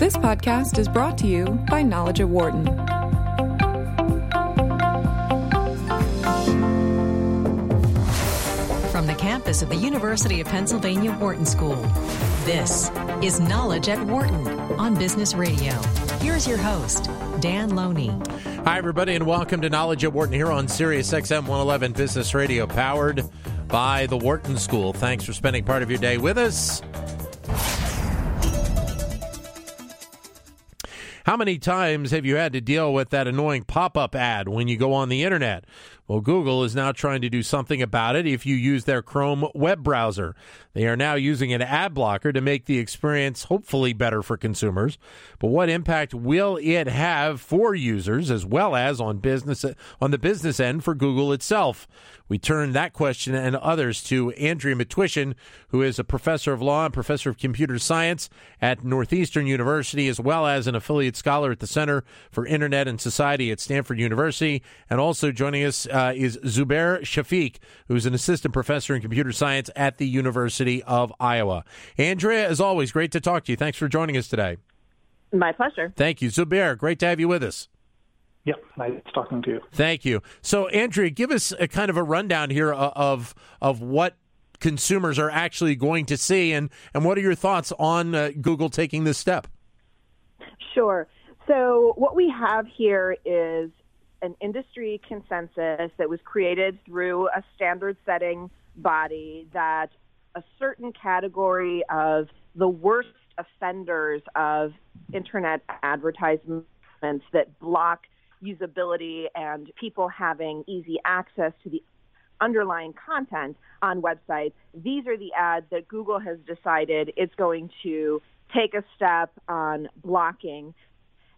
This podcast is brought to you by Knowledge at Wharton. From the campus of the University of Pennsylvania Wharton School, this is Knowledge at Wharton on Business Radio. Here's your host, Dan Loney. Hi, everybody, and welcome to Knowledge at Wharton here on Sirius XM 111 Business Radio, powered by the Wharton School. Thanks for spending part of your day with us. How many times have you had to deal with that annoying pop up ad when you go on the internet? Well, Google is now trying to do something about it if you use their Chrome web browser. They are now using an ad blocker to make the experience hopefully better for consumers. But what impact will it have for users as well as on business on the business end for Google itself? We turn that question and others to Andrea Matwyshyn, who is a professor of law and professor of computer science at Northeastern University, as well as an affiliate scholar at the Center for Internet and Society at Stanford University. And also joining us uh, is Zubair Shafiq, who's an assistant professor in computer science at the University of Iowa. Andrea, as always, great to talk to you. Thanks for joining us today. My pleasure. Thank you. Zubair, great to have you with us. Yep, nice talking to you. Thank you. So, Andrea, give us a kind of a rundown here of of what consumers are actually going to see, and and what are your thoughts on uh, Google taking this step? Sure. So, what we have here is an industry consensus that was created through a standard setting body that a certain category of the worst offenders of internet advertisements that block usability and people having easy access to the underlying content on websites, these are the ads that Google has decided it's going to take a step on blocking.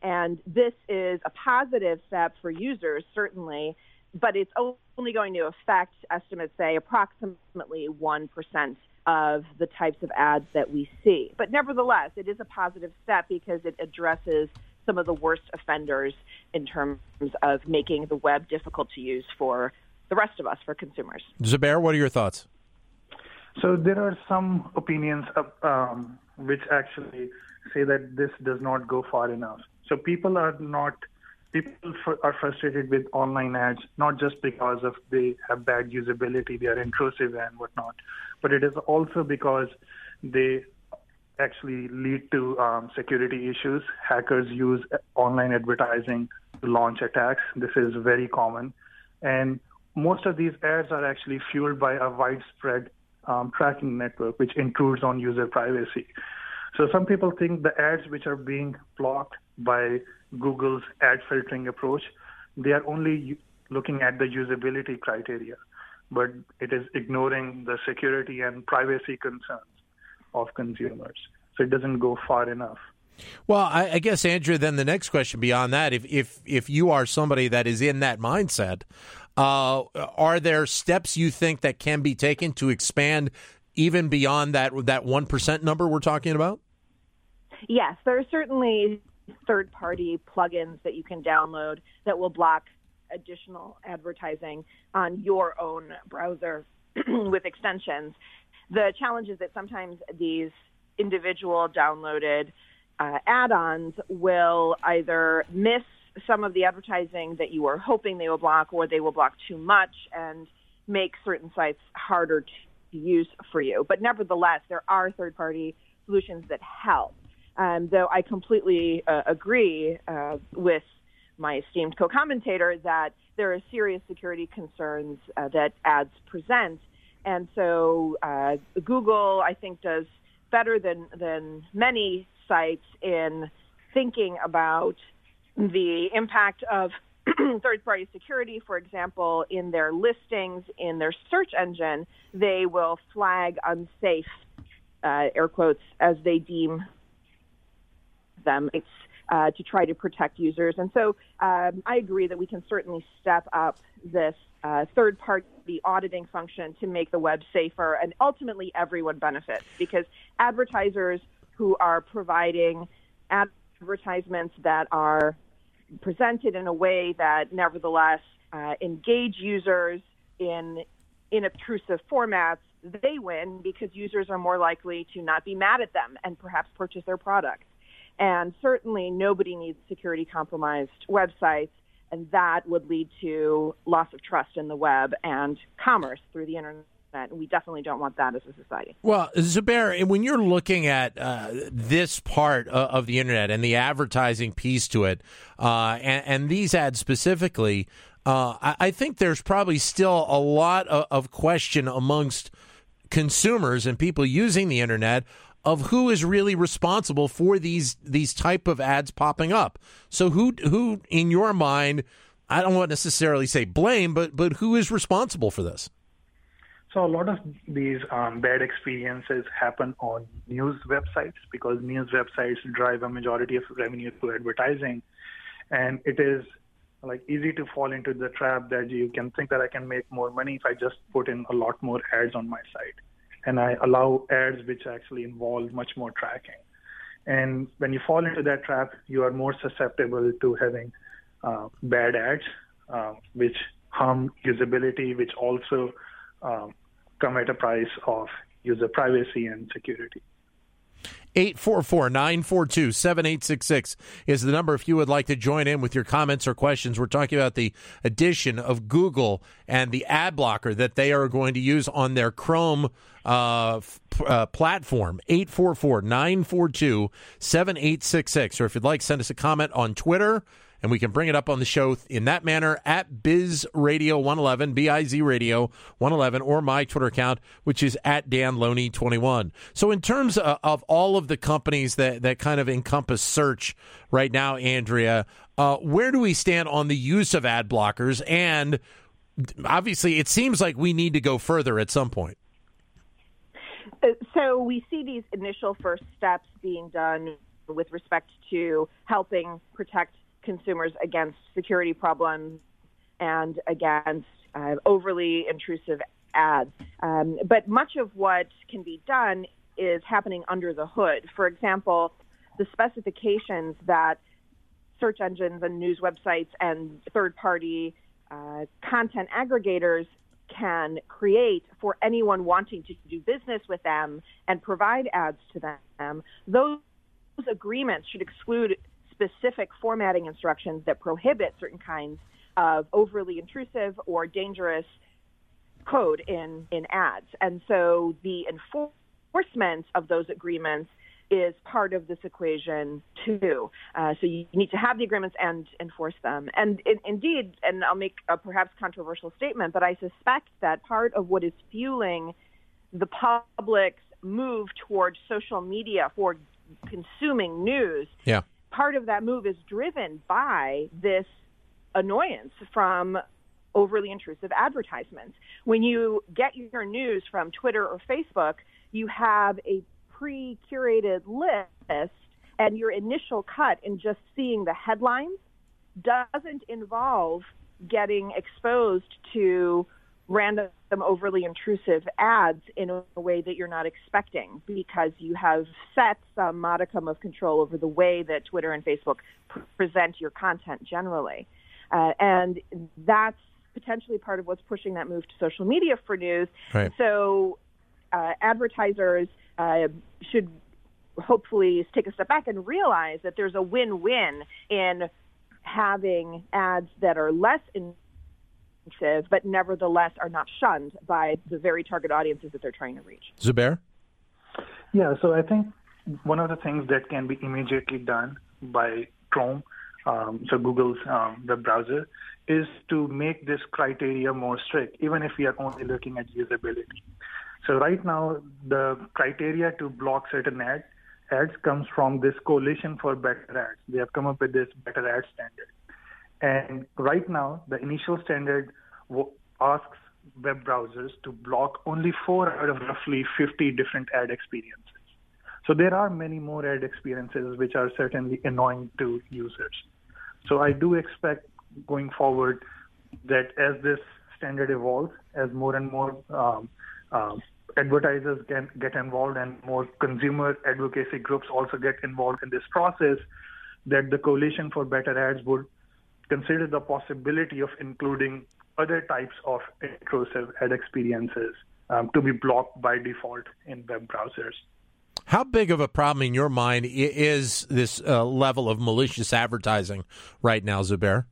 And this is a positive step for users, certainly, but it's only going to affect, estimates say, approximately 1% of the types of ads that we see. But nevertheless, it is a positive step because it addresses some of the worst offenders in terms of making the web difficult to use for the rest of us, for consumers. Zubair, what are your thoughts? So there are some opinions um, which actually say that this does not go far enough. So people are not people are frustrated with online ads not just because of they have bad usability, they are intrusive and whatnot, but it is also because they actually lead to um, security issues. Hackers use online advertising to launch attacks. This is very common. And most of these ads are actually fueled by a widespread um, tracking network, which intrudes on user privacy. So some people think the ads which are being blocked by Google's ad filtering approach, they are only looking at the usability criteria, but it is ignoring the security and privacy concerns of consumers. So it doesn't go far enough. Well, I, I, guess Andrea. Then the next question beyond that, if if if you are somebody that is in that mindset, uh, are there steps you think that can be taken to expand even beyond that that one percent number we're talking about? Yes, there are certainly third party plugins that you can download that will block additional advertising on your own browser with extensions. The challenge is that sometimes these individual downloaded uh, add-ons will either miss some of the advertising that you were hoping they will block, or they will block too much and make certain sites harder to use for you. But nevertheless, there are third-party solutions that help. Um, though I completely uh, agree uh, with my esteemed co-commentator that there are serious security concerns uh, that ads present and so uh, Google, I think, does better than than many sites in thinking about the impact of third-party security. For example, in their listings in their search engine, they will flag unsafe uh, air quotes as they deem them. It's uh, to try to protect users. And so um, I agree that we can certainly step up this uh, third party auditing function to make the web safer and ultimately everyone benefits because advertisers who are providing advertisements that are presented in a way that nevertheless uh, engage users in inobtrusive formats, they win because users are more likely to not be mad at them and perhaps purchase their product. And certainly nobody needs security compromised websites, and that would lead to loss of trust in the web and commerce through the internet. And we definitely don't want that as a society. Well, Zubair, when you're looking at uh, this part of the internet and the advertising piece to it, uh, and, and, these ads specifically, uh, I, I, think there's probably still a lot of, of question amongst consumers and people using the internet of who is really responsible for these these type of ads popping up. So who who in your mind, I don't want to necessarily say blame, but but who is responsible for this? So a lot of these um, bad experiences happen on news websites because news websites drive a majority of revenue through advertising, and it is like easy to fall into the trap that you can think that I can make more money if I just put in a lot more ads on my site and I allow ads which actually involve much more tracking. And when you fall into that trap, you are more susceptible to having uh, bad ads, uh, which harm usability, which also um, come at a price of user privacy and security. 844 942 7866 is the number if you would like to join in with your comments or questions. We're talking about the addition of Google and the ad blocker that they are going to use on their Chrome uh, uh, platform. 844 942 7866. Or if you'd like, send us a comment on Twitter and we can bring it up on the show in that manner at Biz Radio 111, B I Z Radio 111, or my Twitter account, which is at Dan Loney 21. So, in terms of, all of the companies that, that kind of encompass search right now, Andrea, uh, where do we stand on the use of ad blockers? And obviously, it seems like we need to go further at some point. Uh, so, we see these initial first steps being done with respect to helping protect consumers against security problems and against uh, overly intrusive ads. Um, but much of what can be done is happening under the hood. For example, the specifications that search engines and news websites and third party uh, content aggregators can create for anyone wanting to do business with them and provide ads to them, those agreements should exclude specific formatting instructions that prohibit certain kinds of overly intrusive or dangerous code in, in ads. And so the enforcement of those agreements is part of this equation too. Uh, so you need to have the agreements and enforce them. And in, indeed, and I'll make a perhaps controversial statement, but I suspect that part of what is fueling the public's move towards social media for consuming news yeah part of that move is driven by this annoyance from overly intrusive advertisements. When you get your news from Twitter or Facebook, you have a pre curated list, and your initial cut in just seeing the headlines doesn't involve getting exposed to random overly intrusive ads in a way that you're not expecting because you have set some modicum of control over the way that Twitter and Facebook present your content generally. Uh, and that's potentially part of what's pushing that move to social media for news. Right. So uh, advertisers uh, should hopefully take a step back and realize that there's a win-win in having ads that are less in but nevertheless are not shunned by the very target audiences that they're trying to reach. Zubair? Yeah, so I think one of the things that can be immediately done by Chrome, um, so Google's um, web browser, is to make this criteria more strict, even if we are only looking at usability. So right now, the criteria to block certain ads ads comes from this coalition for better ads. They have come up with this better ad standard. And right now, the initial standard w- asks web browsers to block only four out of roughly 50 different ad experiences. So there are many more ad experiences which are certainly annoying to users. So I do expect going forward that as this standard evolves, as more and more um, um, advertisers get, get involved and more consumer advocacy groups also get involved in this process, that the coalition for better ads would consider the possibility of including other types of intrusive ad experiences um, to be blocked by default in web browsers. How big of a problem in your mind is this uh, level of malicious advertising right now, Zubair?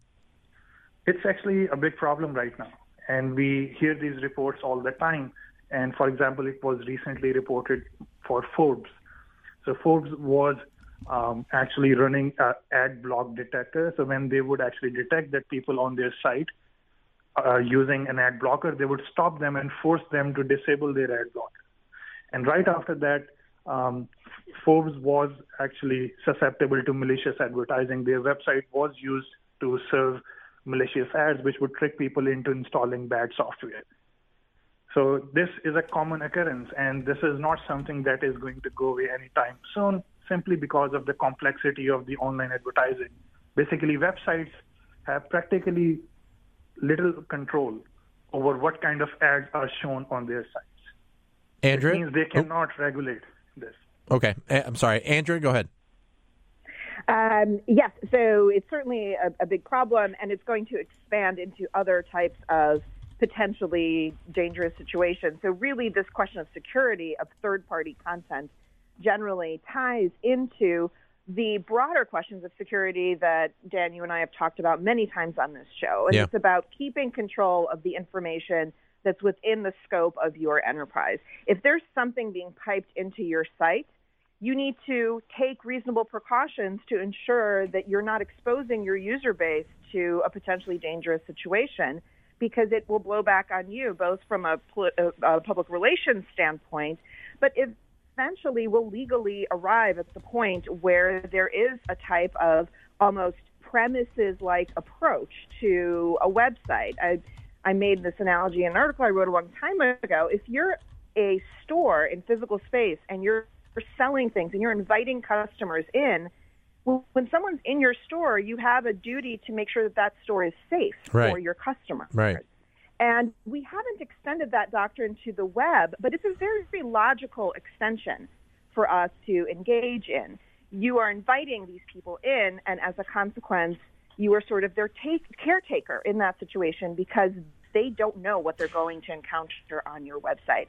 It's actually a big problem right now. And we hear these reports all the time. And for example, it was recently reported for Forbes. So Forbes was um, actually running an ad block detector. So when they would actually detect that people on their site are using an ad blocker, they would stop them and force them to disable their ad blocker. And right after that, um, Forbes was actually susceptible to malicious advertising. Their website was used to serve malicious ads, which would trick people into installing bad software. So this is a common occurrence, and this is not something that is going to go away anytime soon, simply because of the complexity of the online advertising. Basically, websites have practically little control over what kind of ads are shown on their sites. Andrea, it means they cannot oh. regulate this. Okay, I'm sorry, Andrea, go ahead. Um, yes, so it's certainly a, a, big problem, and it's going to expand into other types of potentially dangerous situations. So, really, this question of security of third party content generally ties into the broader questions of security that Dan, you and I have talked about many times on this show. And yeah. it's about keeping control of the information that's within the scope of your enterprise. If there's something being piped into your site, you need to take reasonable precautions to ensure that you're not exposing your user base to a potentially dangerous situation because it will blow back on you, both from a, uh, a public relations standpoint, but eventually will legally arrive at the point where there is a type of almost premises like approach to a website. I, I made this analogy in an article I wrote a long time ago. If you're a store in physical space and you're selling things and you're inviting customers in, well, when someone's in your store, you have a duty to make sure that that store is safe right. for your customer. Right. And we haven't extended that doctrine to the web, but it's a very, very logical extension for us to engage in. You are inviting these people in, and as a consequence, you are sort of their take, caretaker in that situation because they don't know what they're going to encounter on your website.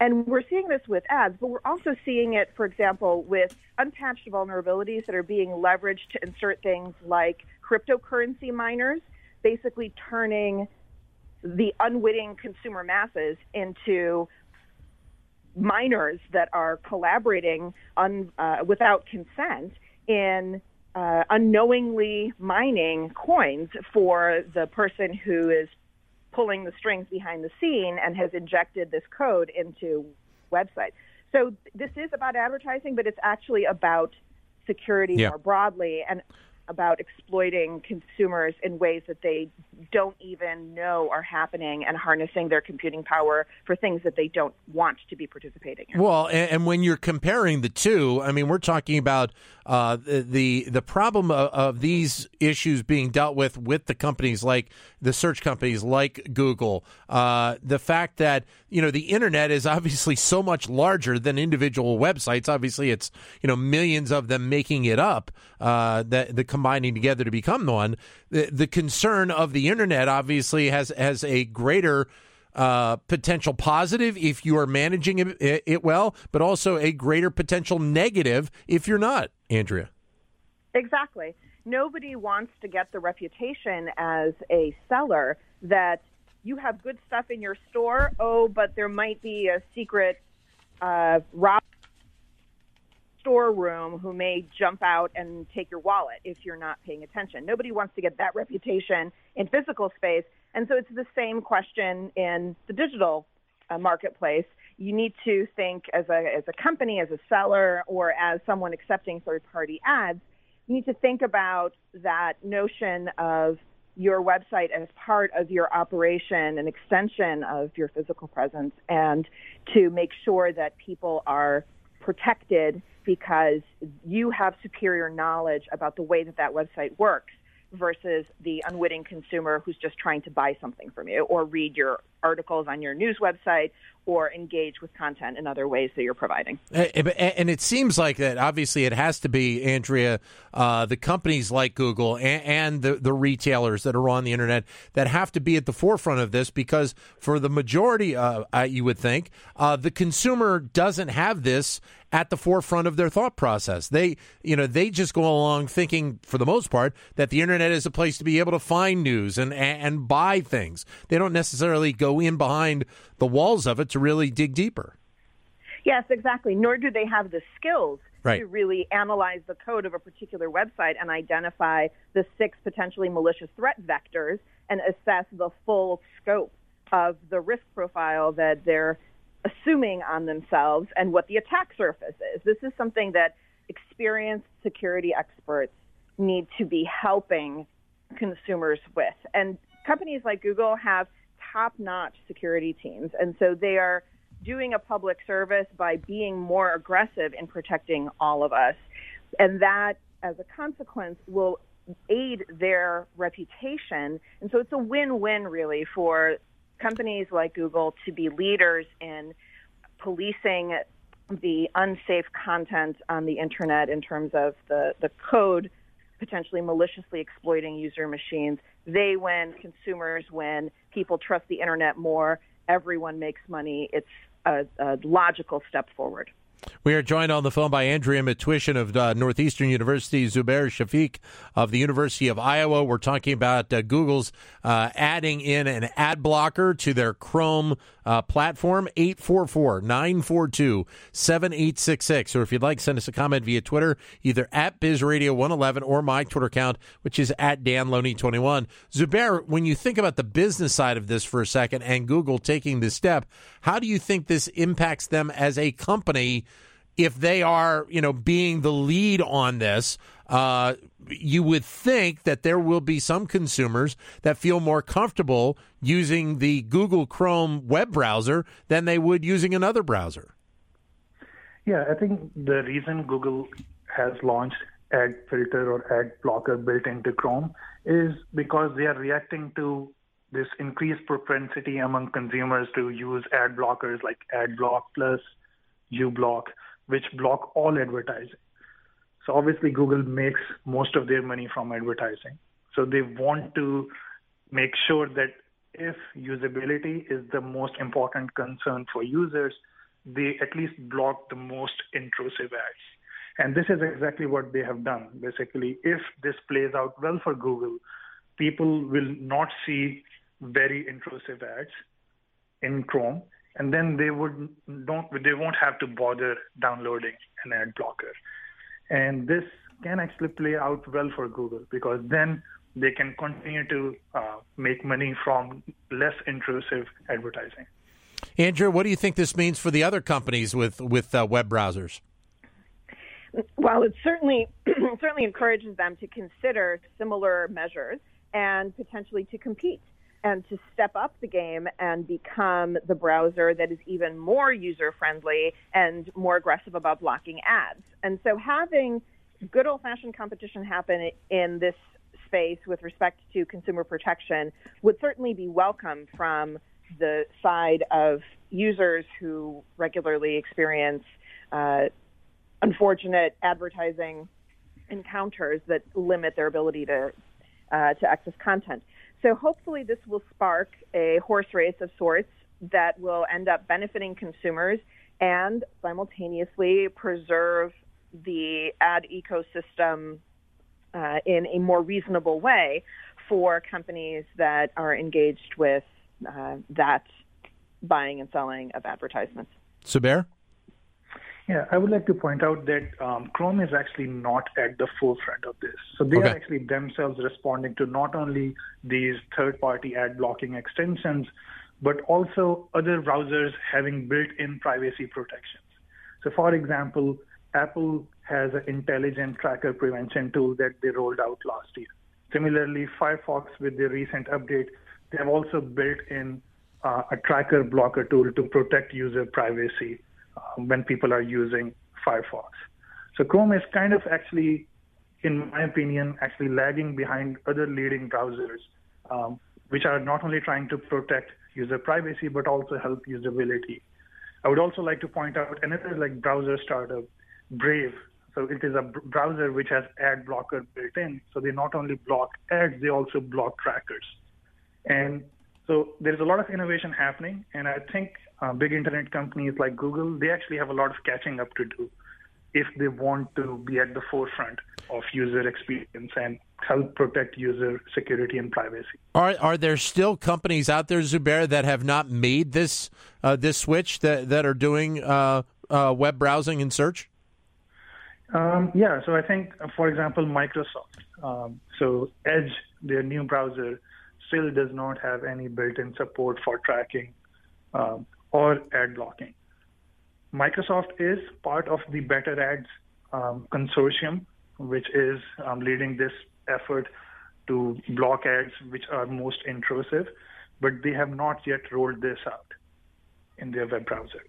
And we're seeing this with ads, but we're also seeing it, for example, with unpatched vulnerabilities that are being leveraged to insert things like cryptocurrency miners, basically turning the unwitting consumer masses into miners that are collaborating un, uh, without consent in uh, unknowingly mining coins for the person who is pulling the strings behind the scene and has injected this code into websites. So this is about advertising, but it's actually about security yeah. more broadly and about exploiting consumers in ways that they don't even know are happening and harnessing their computing power for things that they don't want to be participating in. Well, and, and when you're comparing the two, I mean, we're talking about uh, the the problem of, of, these issues being dealt with with the companies like the search companies like Google. Uh, the fact that you know the internet is obviously so much larger than individual websites. Obviously, it's you know millions of them making it up. Uh, that the combining together to become one. The, the concern of the internet obviously has has a greater uh, potential positive if you are managing it, it, well, but also a greater potential negative if you're not, Andrea. Exactly. Nobody wants to get the reputation as a seller that you have good stuff in your store. Oh, but there might be a secret uh, rob storeroom who may jump out and take your wallet if you're not paying attention. Nobody wants to get that reputation in physical space. And so it's the same question in the digital uh, marketplace. You need to think as a, as a company, as a seller, or as someone accepting third party ads, you need to think about that notion of your website as part of your operation, an extension of your physical presence, and to make sure that people are protected because you have superior knowledge about the way that that website works versus the unwitting consumer who's just trying to buy something from you or read your articles on your news website or engage with content in other ways that you're providing. And it seems like that obviously it has to be, Andrea, uh, the companies like Google and, and, the, the retailers that are on the internet that have to be at the forefront of this because for the majority, uh, you would think, uh, the consumer doesn't have this at the forefront of their thought process. They, you know, they just go along thinking, for the most part, that the internet is a place to be able to find news and and buy things. They don't necessarily go in behind the walls of it to really dig deeper. Yes, exactly. Nor do they have the skills right. to really analyze the code of a particular website and identify the six potentially malicious threat vectors and assess the full scope of the risk profile that they're assuming on themselves and what the attack surface is. This is something that experienced security experts need to be helping consumers with. And companies like Google have top notch security teams. And so they are doing a public service by being more aggressive in protecting all of us. And that, as a consequence, will aid their reputation. And so it's a win win, really, for companies like Google to be leaders in policing the unsafe content on the internet in terms of the, the code potentially maliciously exploiting user machines. They win, consumers win, people trust the internet more, everyone makes money. It's a, a logical step forward. We are joined on the phone by Andrea Matwyshyn of uh, Northeastern University, Zubair Shafiq of the University of Iowa. We're talking about uh, Google's uh, adding in an ad blocker to their Chrome uh, platform, 844 942 7866. Or if you'd like, send us a comment via Twitter, either at BizRadio111 or my Twitter account, which is at DanLoney21. Zubair, when you think about the business side of this for a second and Google taking this step, how do you think this impacts them as a company? If they are, you know, being the lead on this, uh, you would think that there will be some consumers that feel more comfortable using the Google Chrome web browser than they would using another browser. Yeah, I think the reason Google has launched ad filter or ad blocker built into Chrome is because they are reacting to this increased propensity among consumers to use ad blockers like AdBlock Plus, uBlock which block all advertising. So obviously Google makes most of their money from advertising. So they want to make sure that if usability is the most important concern for users, they at least block the most intrusive ads. And this is exactly what they have done. Basically, if this plays out well for Google, people will not see very intrusive ads in Chrome and then they would don't they won't have to bother downloading an ad blocker. And this can actually play out well for Google because then they can continue to uh, make money from less intrusive advertising. Andrea, what do you think this means for the other companies with with uh, web browsers? Well, it certainly certainly encourages them to consider similar measures and potentially to compete and to step up the game and become the browser that is even more user friendly and more aggressive about blocking ads. And so having good old fashioned competition happen in this space with respect to consumer protection would certainly be welcome from the side of users who regularly experience uh, unfortunate advertising encounters that limit their ability to uh, to access content. So hopefully this will spark a horse race of sorts that will end up benefiting consumers and simultaneously preserve the ad ecosystem uh, in a more reasonable way for companies that are engaged with uh, that buying and selling of advertisements. Zubair? Yeah, I would like to point out that um, Chrome is actually not at the forefront of this. So they okay. are actually themselves responding to not only these third party ad blocking extensions, but also other browsers having built in privacy protections. So, for example, Apple has an intelligent tracker prevention tool that they rolled out last year. Similarly, Firefox, with the recent update, they have also built in uh, a tracker blocker tool to protect user privacy when people are using Firefox. So Chrome is kind of actually, in my opinion, actually lagging behind other leading browsers, um, which are not only trying to protect user privacy, but also help usability. I would also like to point out another like browser startup, Brave. So it is a browser which has ad blocker built in. So they not only block ads, they also block trackers. And so there's a lot of innovation happening, and I think uh, big internet companies like Google, they actually have a lot of catching up to do if they want to be at the forefront of user experience and help protect user security and privacy. Are are there still companies out there, Zubair, that have not made this uh, this switch that that are doing uh, uh, web browsing and search? Um, yeah, so I think, for example, Microsoft. Um, so Edge, their new browser, still does not have any built-in support for tracking um, or ad blocking. Microsoft is part of the Better Ads um, consortium, which is um, leading this effort to block ads which are most intrusive, but they have not yet rolled this out in their web browser.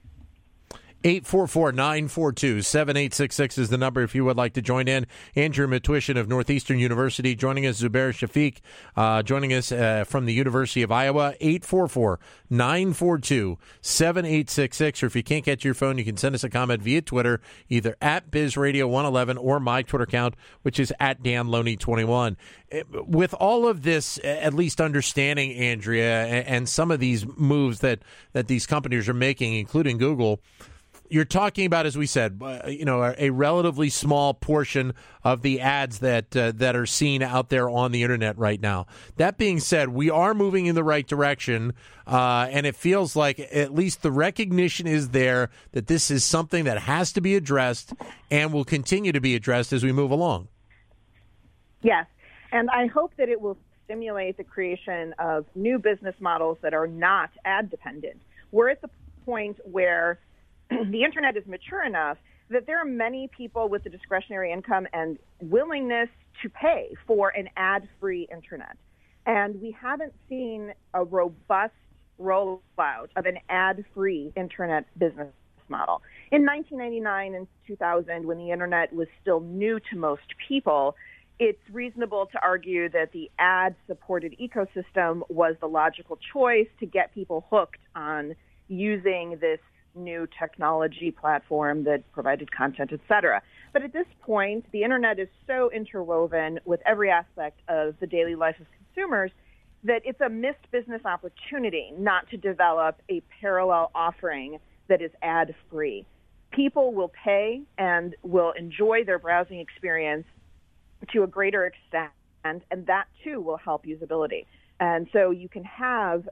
844 942 7866 is the number if you would like to join in. Andrea Matwyshyn of Northeastern University joining us, Zubair Shafiq uh, joining us uh, from the University of Iowa. 844 942 7866. Or if you can't get your phone, you can send us a comment via Twitter, either at BizRadio111 or my Twitter account, which is at DanLoney21. Eh, with all of this, at least understanding, Andrea, and some of these moves that, that these companies are making, including Google, you're talking about, as we said, uh, you know, a, relatively small portion of the ads that uh, that are seen out there on the internet right now. That being said, we are moving in the right direction, uh, and it feels like at least the recognition is there that this is something that has to be addressed and will continue to be addressed as we move along. Yes, and I hope that it will stimulate the creation of new business models that are not ad dependent. We're at the point where the internet is mature enough that there are many people with the discretionary income and willingness to pay for an ad free internet. And we haven't seen a robust rollout of an ad free internet business model. In 1999 and 2000, when the internet was still new to most people, it's reasonable to argue that the ad supported ecosystem was the logical choice to get people hooked on using this new technology platform that provided content, etc. But at this point, the internet is so interwoven with every aspect of the daily life of consumers that it's a missed business opportunity not to develop a parallel offering that is ad free. People will pay and will enjoy their browsing experience to a greater extent, and that too will help usability. And so you can have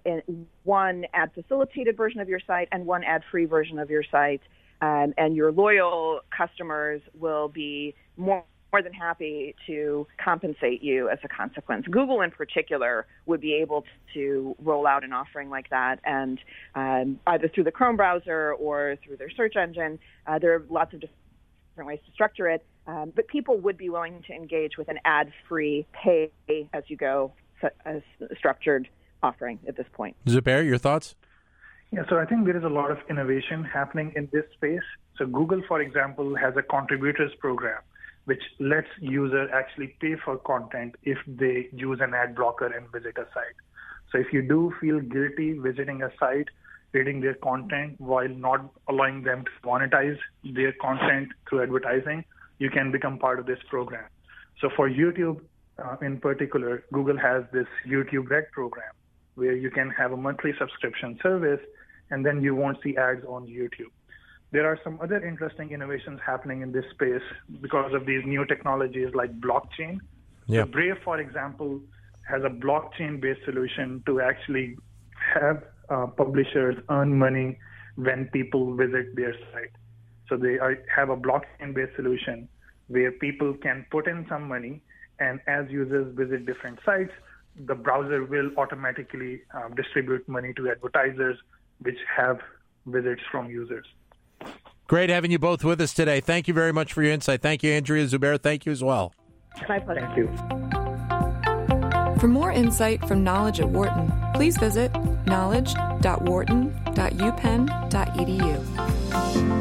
one ad facilitated version of your site and one ad free version of your site. Um, and your loyal customers will be more, more than happy to compensate you as a consequence. Google, in particular, would be able to roll out an offering like that, and um, either through the Chrome browser or through their search engine. Uh, there are lots of different ways to structure it, um, but people would be willing to engage with an ad-free pay as you go a structured offering at this point. Zubair, your thoughts? Yeah, so I think there is a lot of innovation happening in this space. So Google, for example, has a contributors program which lets users actually pay for content if they use an ad blocker and visit a site. So if you do feel guilty visiting a site, reading their content while not allowing them to monetize their content through advertising, you can become part of this program. So for YouTube, uh, in particular, Google has this YouTube Red program where you can have a monthly subscription service and then you won't see ads on YouTube. There are some other interesting innovations happening in this space because of these new technologies like blockchain. Yeah. So Brave, for example, has a blockchain based solution to actually have uh, publishers earn money when people visit their site. So they are, have a blockchain based solution where people can put in some money and as users visit different sites, the browser will automatically um, distribute money to advertisers which have visits from users. Great having you both with us today. Thank you very much for your insight. Thank you, Andrea Zubair. Thank you as well. My pleasure. Thank you. For more insight from Knowledge at Wharton, please visit knowledge.wharton.upenn.edu.